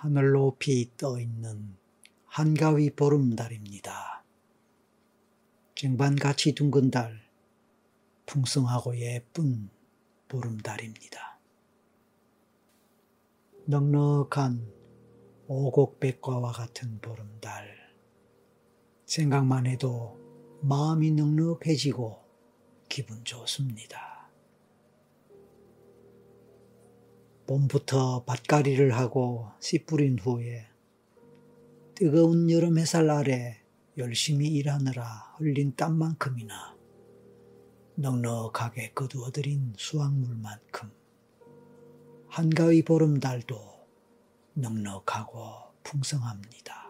하늘 높이 떠 있는 한가위 보름달입니다. 쟁반같이 둥근 달, 풍성하고 예쁜 보름달입니다. 넉넉한 오곡백과와 같은 보름달. 생각만 해도 마음이 넉넉해지고 기분 좋습니다. 봄부터 밭가리를 하고 씨 뿌린 후에 뜨거운 여름 햇살 아래 열심히 일하느라 흘린 땀만큼이나 넉넉하게 거두어들인 수확물만큼 한가위 보름달도 넉넉하고 풍성합니다.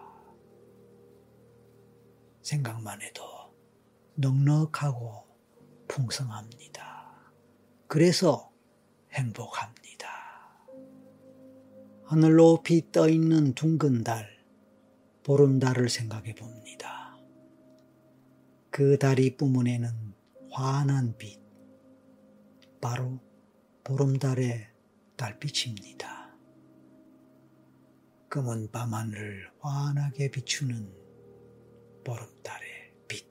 생각만 해도 넉넉하고 풍성합니다. 그래서 행복합니다. 하늘 높이 떠 있는 둥근 달, 보름달을 생각해 봅니다. 그 달이 뿜어내는 환한 빛, 바로 보름달의 달빛입니다. 검은 밤하늘을 환하게 비추는 보름달의 빛.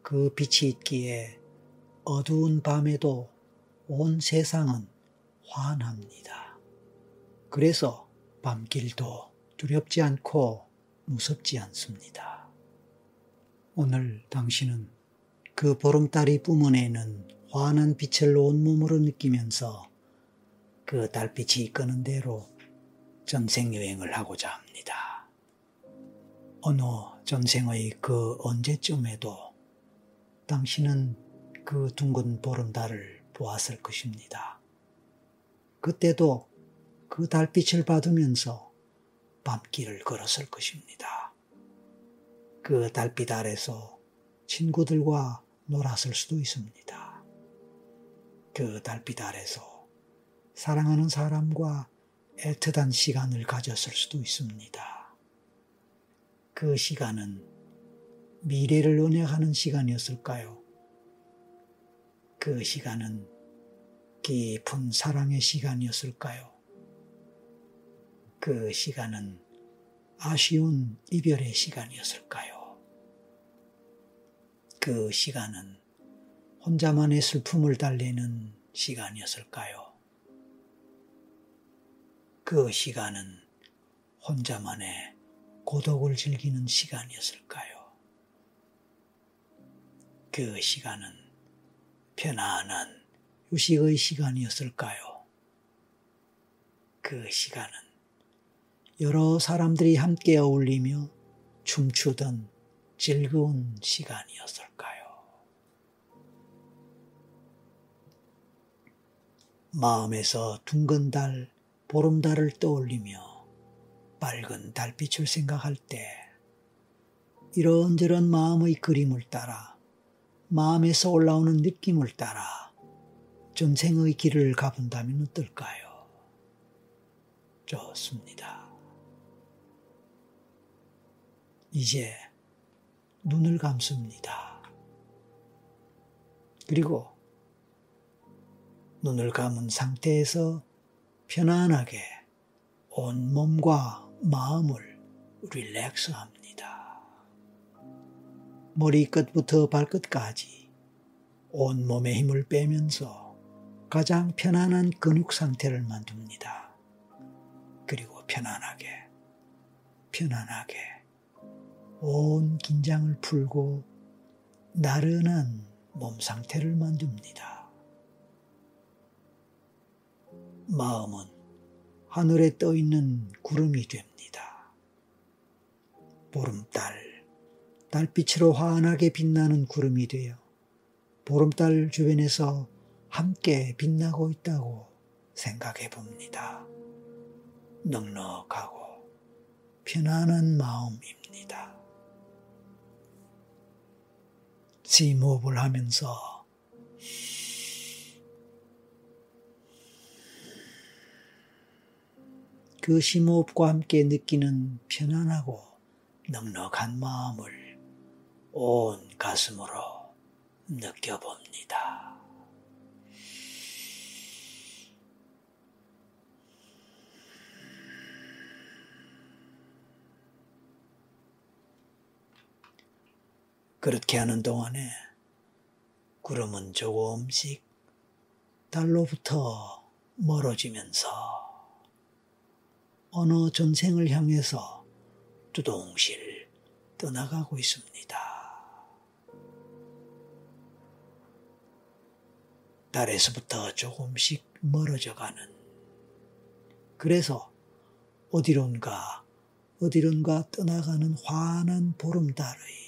그 빛이 있기에 어두운 밤에도 온 세상은 환합니다. 그래서 밤길도 두렵지 않고 무섭지 않습니다. 오늘 당신은 그 보름달이 뿜어내는 환한 빛을 온몸으로 느끼면서 그 달빛이 이끄는 대로 전생여행을 하고자 합니다. 어느 전생의 그 언제쯤에도 당신은 그 둥근 보름달을 보았을 것입니다. 그때도 그 달빛을 받으면서 밤길을 걸었을 것입니다. 그 달빛 아래서 친구들과 놀았을 수도 있습니다. 그 달빛 아래서 사랑하는 사람과 애틋한 시간을 가졌을 수도 있습니다. 그 시간은 미래를 은행하는 시간이었을까요? 그 시간은 깊은 사랑의 시간이었을까요? 그 시간은 아쉬운 이별의 시간이었을까요? 그 시간은 혼자만의 슬픔을 달래는 시간이었을까요? 그 시간은 혼자만의 고독을 즐기는 시간이었을까요? 그 시간은 편안한 휴식의 시간이었을까요? 그 시간은 여러 사람들이 함께 어울리며 춤추던 즐거운 시간이었을까요? 마음에서 둥근 달, 보름달을 떠올리며 밝은 달빛을 생각할 때 이런저런 마음의 그림을 따라 마음에서 올라오는 느낌을 따라 전생의 길을 가본다면 어떨까요? 좋습니다. 이제 눈을 감습니다. 그리고 눈을 감은 상태에서 편안하게 온 몸과 마음을 릴렉스 합니다. 머리끝부터 발끝까지 온 몸의 힘을 빼면서 가장 편안한 근육 상태를 만듭니다. 그리고 편안하게, 편안하게 온 긴장을 풀고 나른한 몸 상태를 만듭니다. 마음은 하늘에 떠 있는 구름이 됩니다. 보름달, 달빛으로 환하게 빛나는 구름이 되어 보름달 주변에서 함께 빛나고 있다고 생각해 봅니다. 넉넉하고 편안한 마음입니다. 심호흡을 하면서 그 심호흡과 함께 느끼는 편안하고 넉넉한 마음을 온 가슴으로 느껴봅니다. 그렇게 하는 동안에 구름은 조금씩 달로부터 멀어지면서 어느 전생을 향해서 두동실 떠나가고 있습니다. 달에서부터 조금씩 멀어져 가는 그래서 어디론가 어디론가 떠나가는 환한 보름달의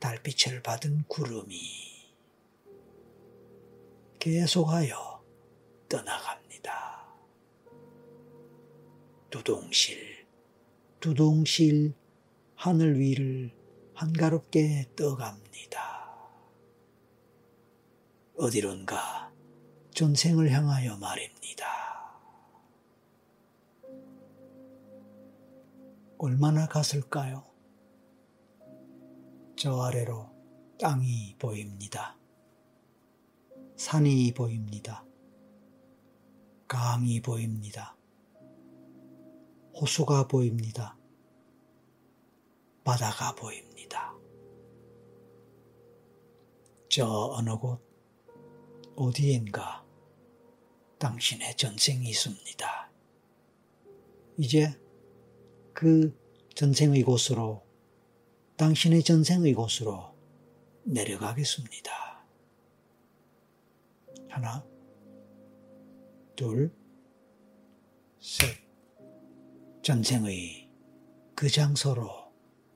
달빛을 받은 구름이 계속하여 떠나갑니다. 두동실, 두동실 하늘 위를 한가롭게 떠갑니다. 어디론가 전생을 향하여 말입니다. 얼마나 갔을까요? 저 아래로 땅이 보입니다. 산이 보입니다. 강이 보입니다. 호수가 보입니다. 바다가 보입니다. 저 어느 곳 어디엔가 당신의 전생이 있습니다. 이제 그 전생의 곳으로 당신의 전생의 곳으로 내려가겠습니다. 하나, 둘, 셋. 전생의 그 장소로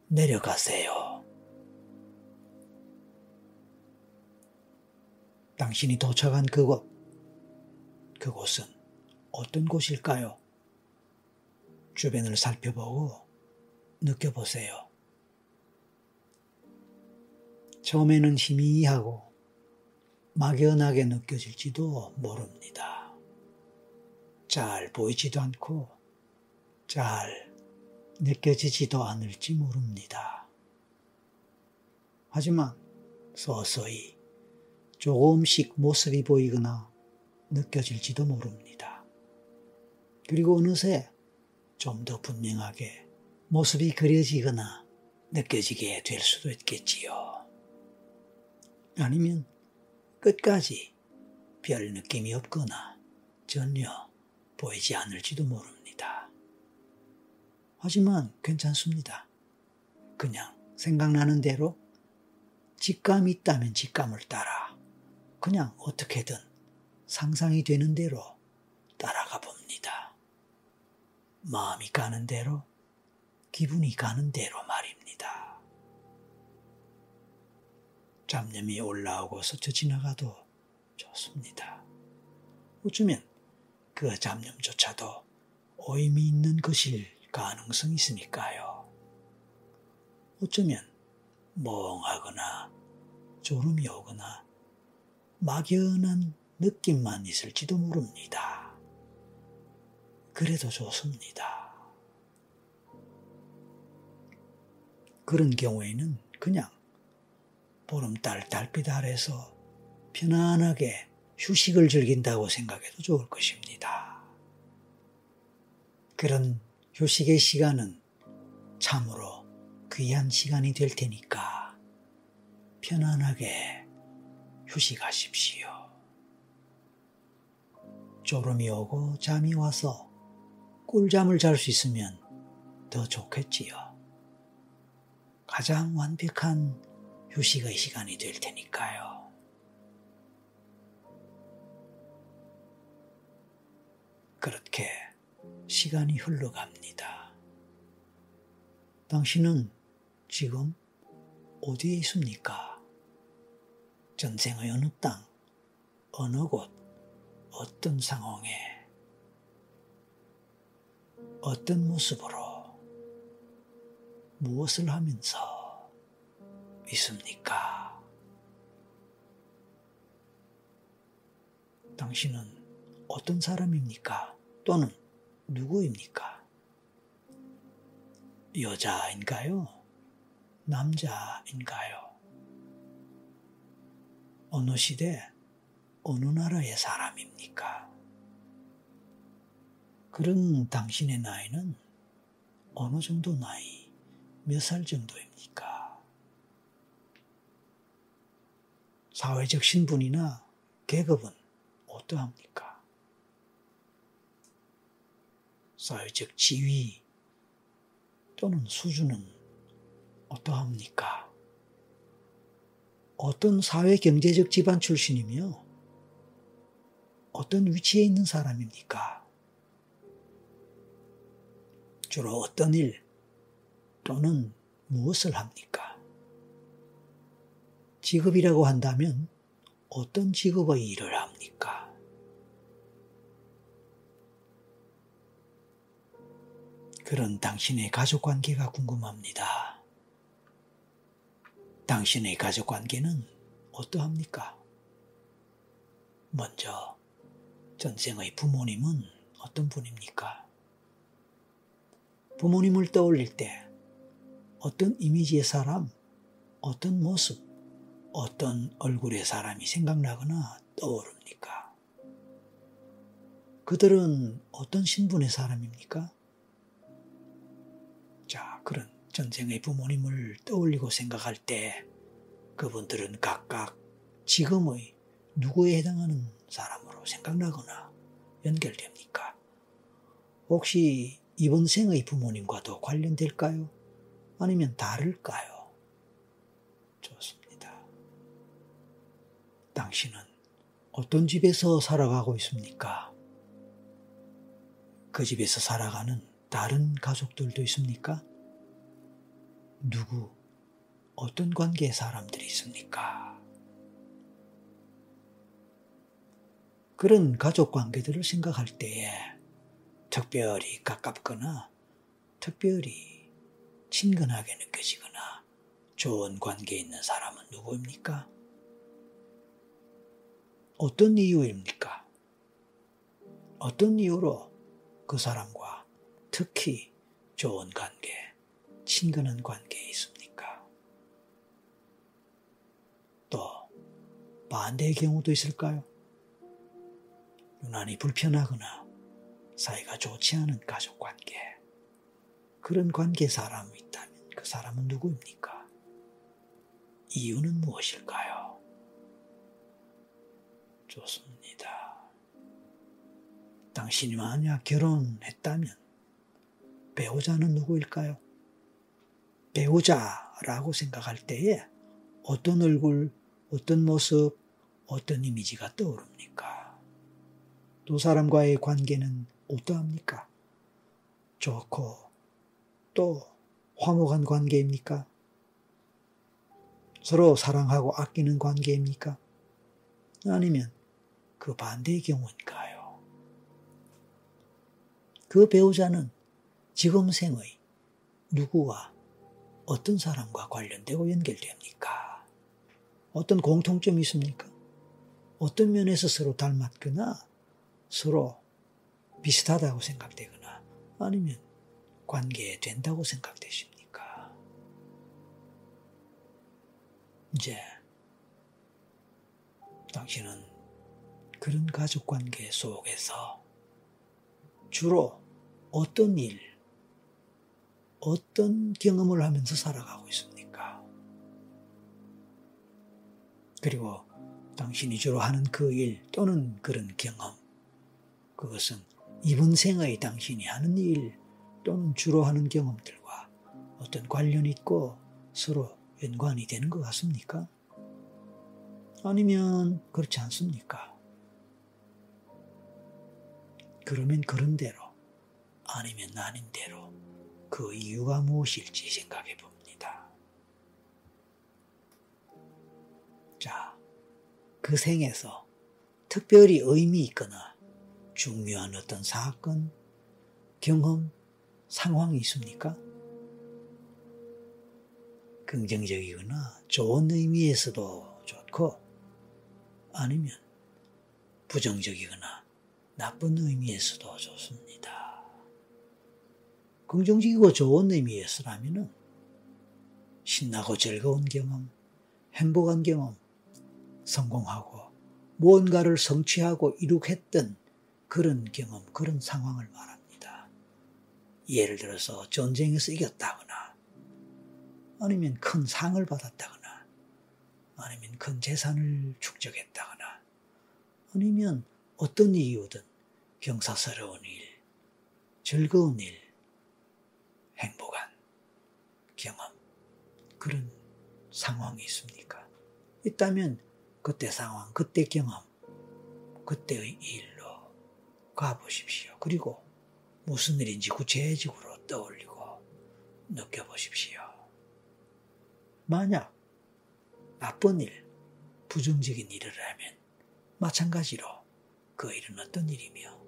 내려가세요. 당신이 도착한 그곳, 그곳은 어떤 곳일까요? 주변을 살펴보고 느껴보세요. 처음에는 희미하고 막연하게 느껴질지도 모릅니다. 잘 보이지도 않고 잘 느껴지지도 않을지 모릅니다. 하지만 서서히 조금씩 모습이 보이거나 느껴질지도 모릅니다. 그리고 어느새 좀 더 분명하게 모습이 그려지거나 느껴지게 될 수도 있겠지요. 아니면 끝까지 별 느낌이 없거나 전혀 보이지 않을지도 모릅니다. 하지만 괜찮습니다. 그냥 생각나는 대로 직감이 있다면 직감을 따라 그냥 어떻게든 상상이 되는 대로 따라가 봅니다. 마음이 가는 대로, 기분이 가는 대로 말입니다. 잡념이 올라오고 스쳐 지나가도 좋습니다. 어쩌면 그 잡념조차도 의미 있는 것일 가능성이 있으니까요. 어쩌면 멍하거나 졸음이 오거나 막연한 느낌만 있을지도 모릅니다. 그래도 좋습니다. 그런 경우에는 그냥 보름달 달빛 아래서 편안하게 휴식을 즐긴다고 생각해도 좋을 것입니다. 그런 휴식의 시간은 참으로 귀한 시간이 될 테니까 편안하게 휴식하십시오. 졸음이 오고 잠이 와서 꿀잠을 잘 수 있으면 더 좋겠지요. 가장 완벽한 휴식의 시간이 될 테니까요. 그렇게 시간이 흘러갑니다. 당신은 지금 어디에 있습니까? 전생의 어느 땅, 어느 곳, 어떤 상황에, 어떤 모습으로, 무엇을 하면서 있습니까? 당신은 어떤 사람입니까? 또는 누구입니까? 여자인가요? 남자인가요? 어느 시대, 어느 나라의 사람입니까? 그런 당신의 나이는 어느 정도 나이, 몇 살 정도입니까? 사회적 신분이나 계급은 어떠합니까? 사회적 지위 또는 수준은 어떠합니까? 어떤 사회 경제적 집안 출신이며 어떤 위치에 있는 사람입니까? 주로 어떤 일 또는 무엇을 합니까? 직업이라고 한다면 어떤 직업의 일을 합니까? 그런 당신의 가족 관계가 궁금합니다. 당신의 가족 관계는 어떠합니까? 먼저, 전생의 부모님은 어떤 분입니까? 부모님을 떠올릴 때 어떤 이미지의 사람, 어떤 모습, 어떤 얼굴의 사람이 생각나거나 떠오릅니까? 그들은 어떤 신분의 사람입니까? 자, 그런 전생의 부모님을 떠올리고 생각할 때 그분들은 각각 지금의 누구에 해당하는 사람으로 생각나거나 연결됩니까? 혹시 이번 생의 부모님과도 관련될까요? 아니면 다를까요? 좋습니다. 당신은 어떤 집에서 살아가고 있습니까? 그 집에서 살아가는 다른 가족들도 있습니까? 누구, 어떤 관계의 사람들이 있습니까? 그런 가족 관계들을 생각할 때에 특별히 가깝거나 특별히 친근하게 느껴지거나 좋은 관계에 있는 사람은 누구입니까? 어떤 이유입니까? 어떤 이유로 그 사람과 특히 좋은 관계, 친근한 관계에 있습니까? 또 반대의 경우도 있을까요? 유난히 불편하거나 사이가 좋지 않은 가족 관계, 그런 관계 사람이 있다면 그 사람은 누구입니까? 이유는 무엇일까요? 좋습니다. 당신이 만약 결혼했다면 배우자는 누구일까요? 배우자라고 생각할 때에 어떤 얼굴, 어떤 모습, 어떤 이미지가 떠오릅니까? 두 사람과의 관계는 어떠합니까? 좋고 또 화목한 관계입니까? 서로 사랑하고 아끼는 관계입니까? 아니면 그 반대의 경우인가요? 그 배우자는 지금 생의 누구와 어떤 사람과 관련되고 연결됩니까? 어떤 공통점이 있습니까? 어떤 면에서 서로 닮았거나 서로 비슷하다고 생각되거나 아니면 관계된다고 생각되십니까? 이제 당신은 그런 가족 관계 속에서 주로 어떤 일, 어떤 경험을 하면서 살아가고 있습니까? 그리고 당신이 주로 하는 그 일 또는 그런 경험, 그것은 이번 생의 당신이 하는 일 또는 주로 하는 경험들과 어떤 관련이 있고 서로 연관이 되는 것 같습니까? 아니면 그렇지 않습니까? 그러면 그런 대로 아니면 아닌 대로 그 이유가 무엇일지 생각해 봅니다. 자, 그 생에서 특별히 의미 있거나 중요한 어떤 사건, 경험, 상황이 있습니까? 긍정적이거나 좋은 의미에서도 좋고 아니면 부정적이거나 나쁜 의미에서도 좋습니다. 긍정적이고 좋은 의미에서라면 신나고 즐거운 경험, 행복한 경험, 성공하고 무언가를 성취하고 이룩했던 그런 경험, 그런 상황을 말합니다. 예를 들어서 전쟁에서 이겼다거나 아니면 큰 상을 받았다거나 아니면 큰 재산을 축적했다거나 아니면 어떤 이유든 경사스러운 일, 즐거운 일, 행복한 경험, 그런 상황이 있습니까? 있다면 그때 상황, 그때 경험, 그때의 일로 가보십시오. 그리고 무슨 일인지 구체적으로 떠올리고 느껴보십시오. 만약 나쁜 일, 부정적인 일을 하면 마찬가지로 그 일은 어떤 일이며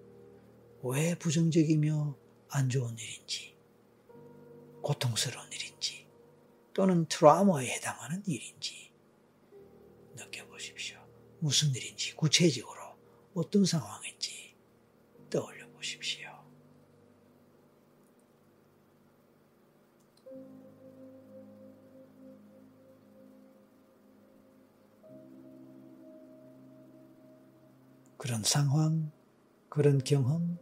왜 부정적이며 안 좋은 일인지 고통스러운 일인지 또는 트라우마에 해당하는 일인지 느껴보십시오. 무슨 일인지 구체적으로 어떤 상황인지 떠올려 보십시오. 그런 상황, 그런 경험,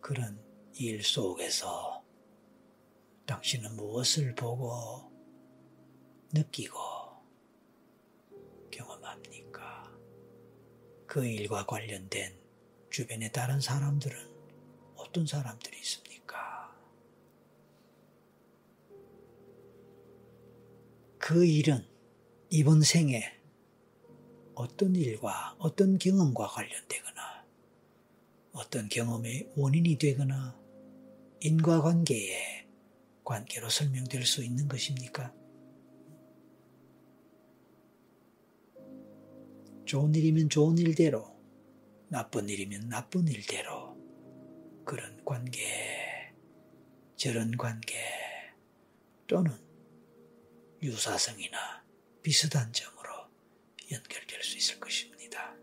그런 일 속에서 당신은 무엇을 보고 느끼고 경험합니까? 그 일과 관련된 주변의 다른 사람들은 어떤 사람들이 있습니까? 그 일은 이번 생에 어떤 일과 어떤 경험과 관련되거나 어떤 경험의 원인이 되거나 인과관계의 관계로 설명될 수 있는 것입니까? 좋은 일이면 좋은 일대로, 나쁜 일이면 나쁜 일대로 그런 관계, 저런 관계 또는 유사성이나 비슷한 점 연결될 수 있을 것입니다.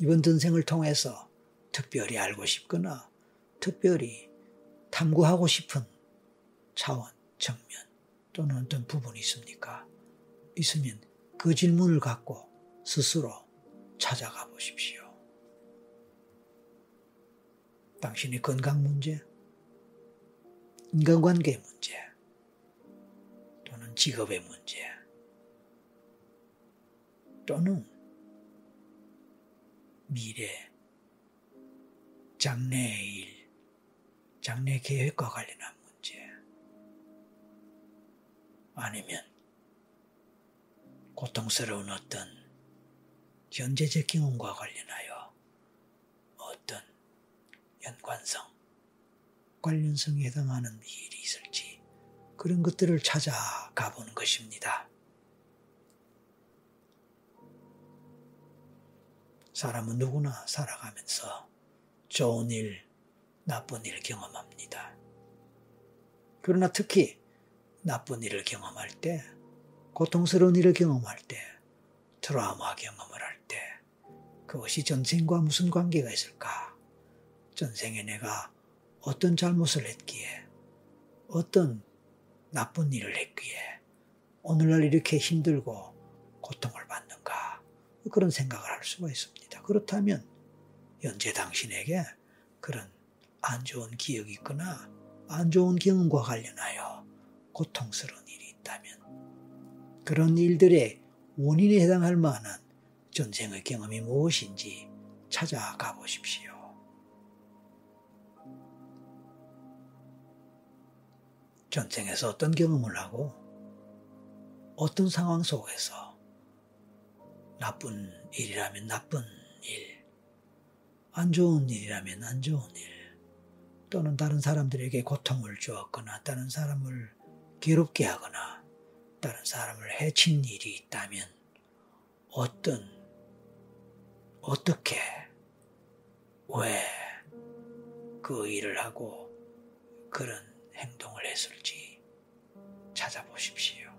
이번 전생을 통해서 특별히 알고 싶거나 특별히 탐구하고 싶은 차원, 정면 또는 어떤 부분이 있습니까? 있으면 그 질문을 갖고 스스로 찾아가 보십시오. 당신의 건강 문제, 인간관계 문제, 직업의 문제, 또는 미래, 장래의 일, 장래 계획과 관련한 문제, 아니면 고통스러운 어떤 현재적 경험과 관련하여 어떤 연관성, 관련성에 해당하는 일이 있을지 그런 것들을 찾아가 보는 것입니다. 사람은 누구나 살아가면서 좋은 일, 나쁜 일을 경험합니다. 그러나 특히 나쁜 일을 경험할 때, 고통스러운 일을 경험할 때, 트라우마 경험을 할 때, 그것이 전생과 무슨 관계가 있을까? 전생에 내가 어떤 잘못을 했기에, 어떤 나쁜 일을 했기에 오늘날 이렇게 힘들고 고통을 받는가 그런 생각을 할 수가 있습니다. 그렇다면 현재 당신에게 그런 안 좋은 기억이 있거나 안 좋은 경험과 관련하여 고통스러운 일이 있다면 그런 일들의 원인에 해당할 만한 전생의 경험이 무엇인지 찾아가 보십시오. 전쟁에서 어떤 경험을 하고 어떤 상황 속에서 나쁜 일이라면 나쁜 일, 안 좋은 일이라면 안 좋은 일, 또는 다른 사람들에게 고통을 주었거나 다른 사람을 괴롭게 하거나 다른 사람을 해친 일이 있다면 어떤, 어떻게, 왜 그 일을 하고 그런 행동을 했을지 찾아보십시오.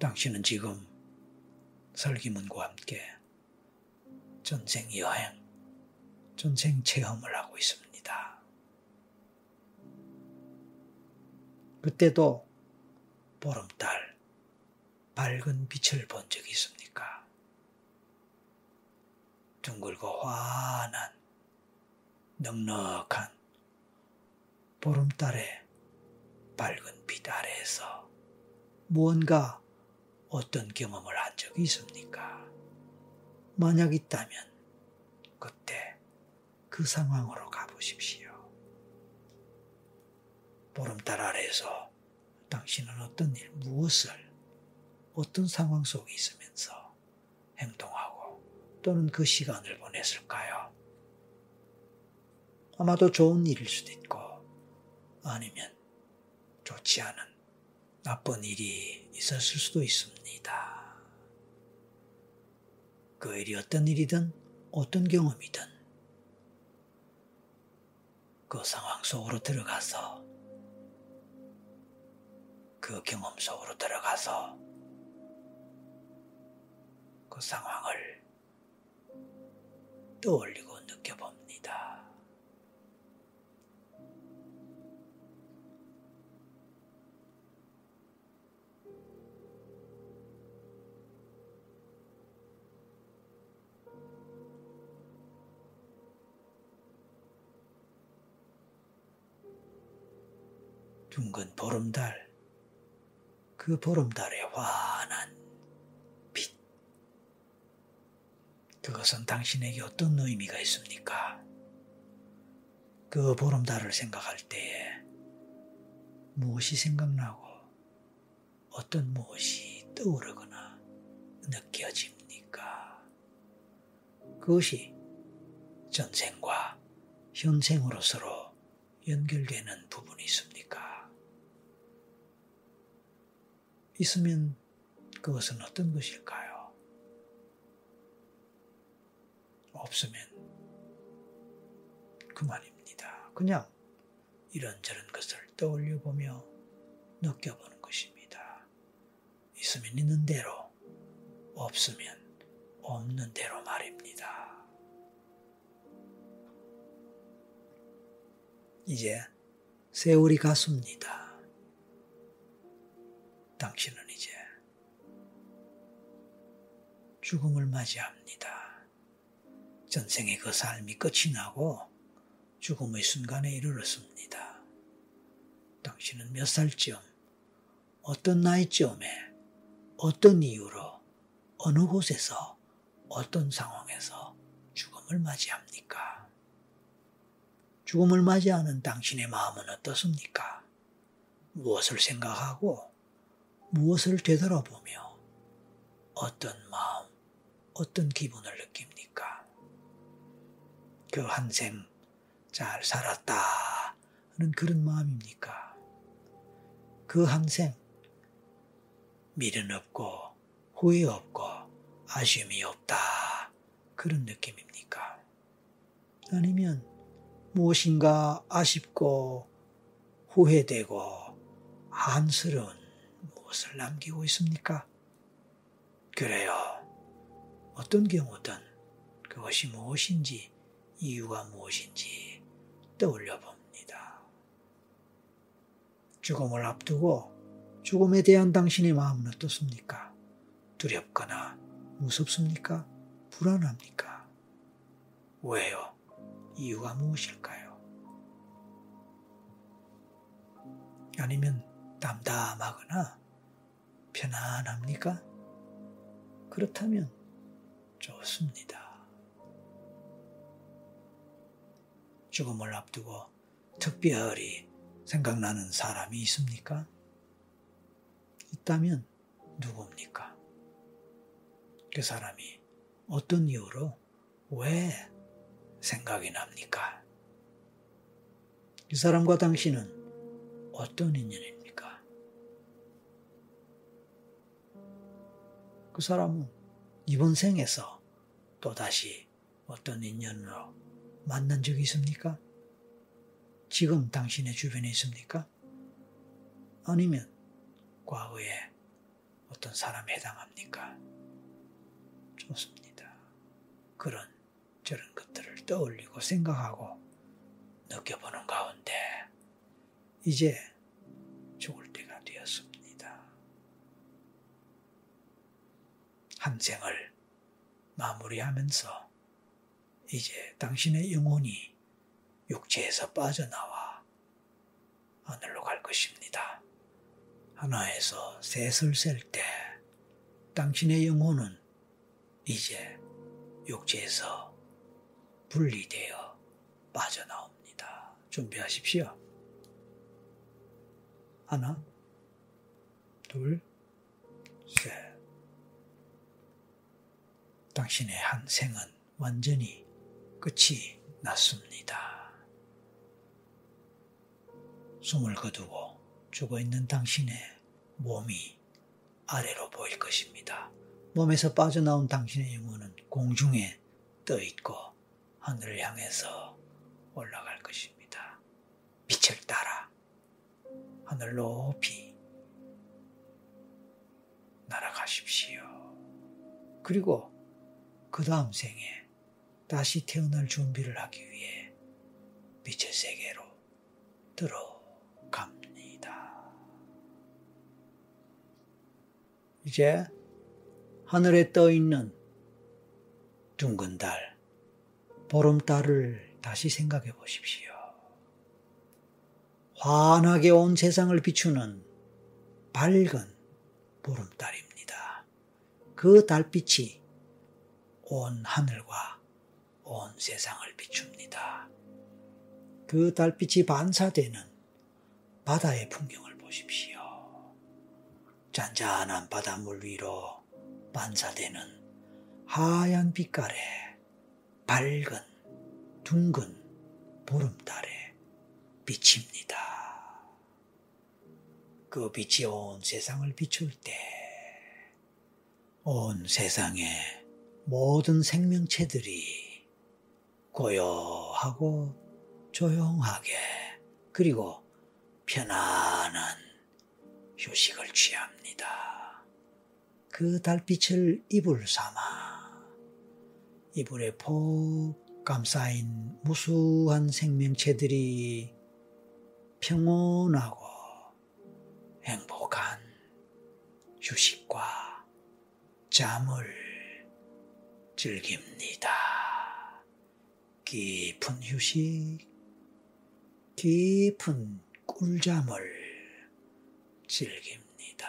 당신은 지금 설기문과 함께 전생 여행, 전생 체험을 하고 있습니다. 그때도 보름달 밝은 빛을 본 적이 있습니까? 둥글고 환한 넉넉한 보름달의 밝은 빛 아래에서 무언가 어떤 경험을 한 적이 있습니까? 만약 있다면 그때 그 상황으로 가보십시오. 보름달 아래에서 당신은 어떤 일, 무엇을, 어떤 상황 속에 있으면서 행동하고 또는 그 시간을 보냈을까요? 아마도 좋은 일일 수도 있고 아니면 좋지 않은 나쁜 일이 있었을 수도 있습니다. 그 일이 어떤 일이든 어떤 경험이든 그 상황 속으로 들어가서 그 경험 속으로 들어가서 그 상황을 떠올리고 느껴봅니다. 둥근 보름달, 그 보름달의 환한 빛. 그것은 당신에게 어떤 의미가 있습니까? 그 보름달을 생각할 때에 무엇이 생각나고 어떤 무엇이 떠오르거나 느껴집니까? 그것이 전생과 현생으로 서로 연결되는 부분이 있습니까? 있으면 그것은 어떤 것일까요? 없으면 그만입니다. 그냥 이런저런 것을 떠올려 보며 느껴보는 것입니다. 있으면 있는 대로, 없으면 없는 대로 말입니다. 이제 세월이 갔습니다. 당신은 이제 죽음을 맞이합니다. 전생의 그 삶이 끝이 나고 죽음의 순간에 이르렀습니다. 당신은 몇 살쯤, 어떤 나이쯤에, 어떤 이유로, 어느 곳에서, 어떤 상황에서 죽음을 맞이합니까? 죽음을 맞이하는 당신의 마음은 어떻습니까? 무엇을 생각하고 무엇을 되돌아보며 어떤 마음, 어떤 기분을 느낍니까? 그 한 생 잘 살았다 하는 그런 마음입니까? 그 한 생 미련 없고 후회 없고 아쉬움이 없다 그런 느낌입니까? 아니면 무엇인가 아쉽고 후회되고 한스러운 무엇을 남기고 있습니까? 그래요. 어떤 경우든 그것이 무엇인지 이유가 무엇인지 떠올려 봅니다. 죽음을 앞두고 죽음에 대한 당신의 마음은 어떻습니까? 두렵거나 무섭습니까? 불안합니까? 왜요? 이유가 무엇일까요? 아니면 담담하거나 편안합니까? 그렇다면 좋습니다. 죽음을 앞두고 특별히 생각나는 사람이 있습니까? 있다면 누굽니까? 그 사람이 어떤 이유로 왜 생각이 납니까? 그 사람과 당신은 어떤 인연입니까? 그 사람은 이번 생에서 또다시 어떤 인연으로 만난 적이 있습니까? 지금 당신의 주변에 있습니까? 아니면 과거에 어떤 사람에 해당합니까? 좋습니다. 그런 저런 것들을 떠올리고 생각하고 느껴보는 가운데 이제 죽을 한 생을 마무리하면서 이제 당신의 영혼이 육체에서 빠져나와 하늘로 갈 것입니다. 하나에서 셋을 셀 때 당신의 영혼은 이제 육체에서 분리되어 빠져나옵니다. 준비하십시오. 하나, 둘, 셋. 당신의 한 생은 완전히 끝이 났습니다. 숨을 거두고 죽어 있는 당신의 몸이 아래로 보일 것입니다. 몸에서 빠져나온 당신의 영혼은 공중에 떠 있고 하늘을 향해서 올라갈 것입니다. 빛을 따라 하늘 높이 날아가십시오. 그리고 그 다음 생에 다시 태어날 준비를 하기 위해 빛의 세계로 들어갑니다. 이제 하늘에 떠 있는 둥근 달, 보름달을 다시 생각해 보십시오. 환하게 온 세상을 비추는 밝은 보름달입니다. 그 달빛이 온 하늘과 온 세상을 비춥니다. 그 달빛이 반사되는 바다의 풍경을 보십시오. 잔잔한 바닷물 위로 반사되는 하얀 빛깔의 밝은 둥근 보름달의 빛입니다. 그 빛이 온 세상을 비출 때, 온 세상의 모든 생명체들이 고요하고 조용하게 그리고 편안한 휴식을 취합니다. 그 달빛을 이불 삼아 이불에 폭 감싸인 무수한 생명체들이 평온하고 행복한 휴식과 잠을 즐깁니다. 깊은 휴식, 깊은 꿀잠을 즐깁니다.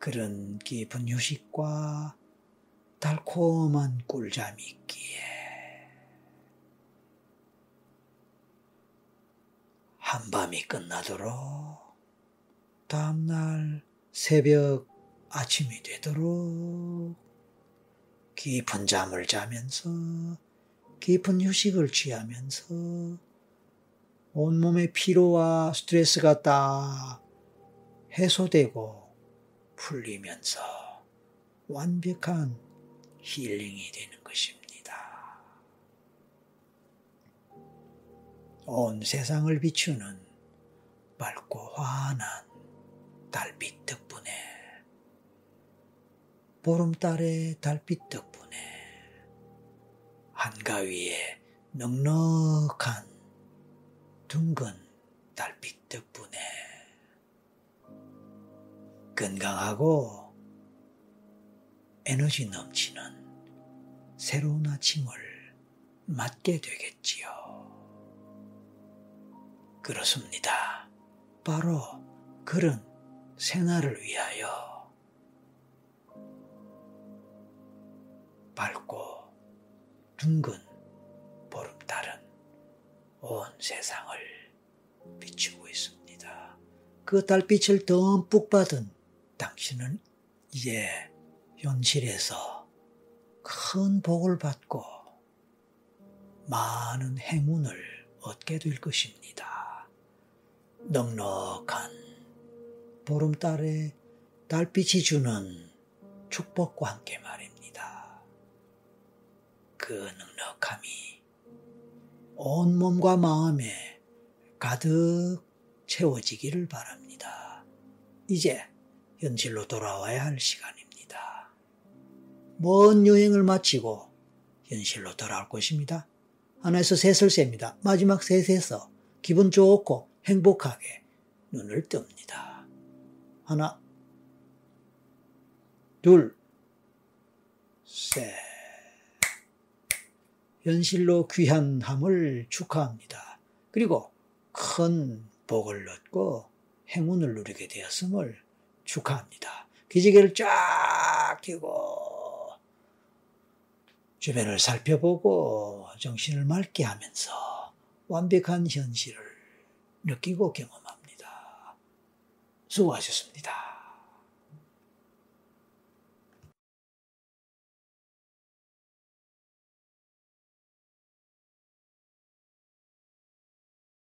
그런 깊은 휴식과 달콤한 꿀잠이 있기에 한밤이 끝나도록 다음날 새벽 아침이 되도록 깊은 잠을 자면서 깊은 휴식을 취하면서 온몸의 피로와 스트레스가 딱 해소되고 풀리면서 완벽한 힐링이 되는 것입니다. 온 세상을 비추는 밝고 환한 달빛 덕분에 보름달의 달빛 덕분에 한가위에 넉넉한 둥근 달빛 덕분에 건강하고 에너지 넘치는 새로운 아침을 맞게 되겠지요. 그렇습니다. 바로 그런 생활을 위하여 밝고 둥근 보름달은 온 세상을 비추고 있습니다. 그 달빛을 듬뿍 받은 당신은 이제 현실에서 큰 복을 받고 많은 행운을 얻게 될 것입니다. 넉넉한 보름달에 달빛이 주는 축복과 함께 말입니다. 그 넉넉함이 온 몸과 마음에 가득 채워지기를 바랍니다. 이제 현실로 돌아와야 할 시간입니다. 먼 여행을 마치고 현실로 돌아올 것입니다. 하나에서 셋을 셉니다. 마지막 셋에서 기분 좋고 행복하게 눈을 뜹니다. 하나, 둘, 셋. 현실로 귀한함을 축하합니다. 그리고 큰 복을 얻고 행운을 누리게 되었음을 축하합니다. 기지개를 쫙 켜고 주변을 살펴보고 정신을 맑게 하면서 완벽한 현실을 느끼고 경험합니다. 수고하셨습니다.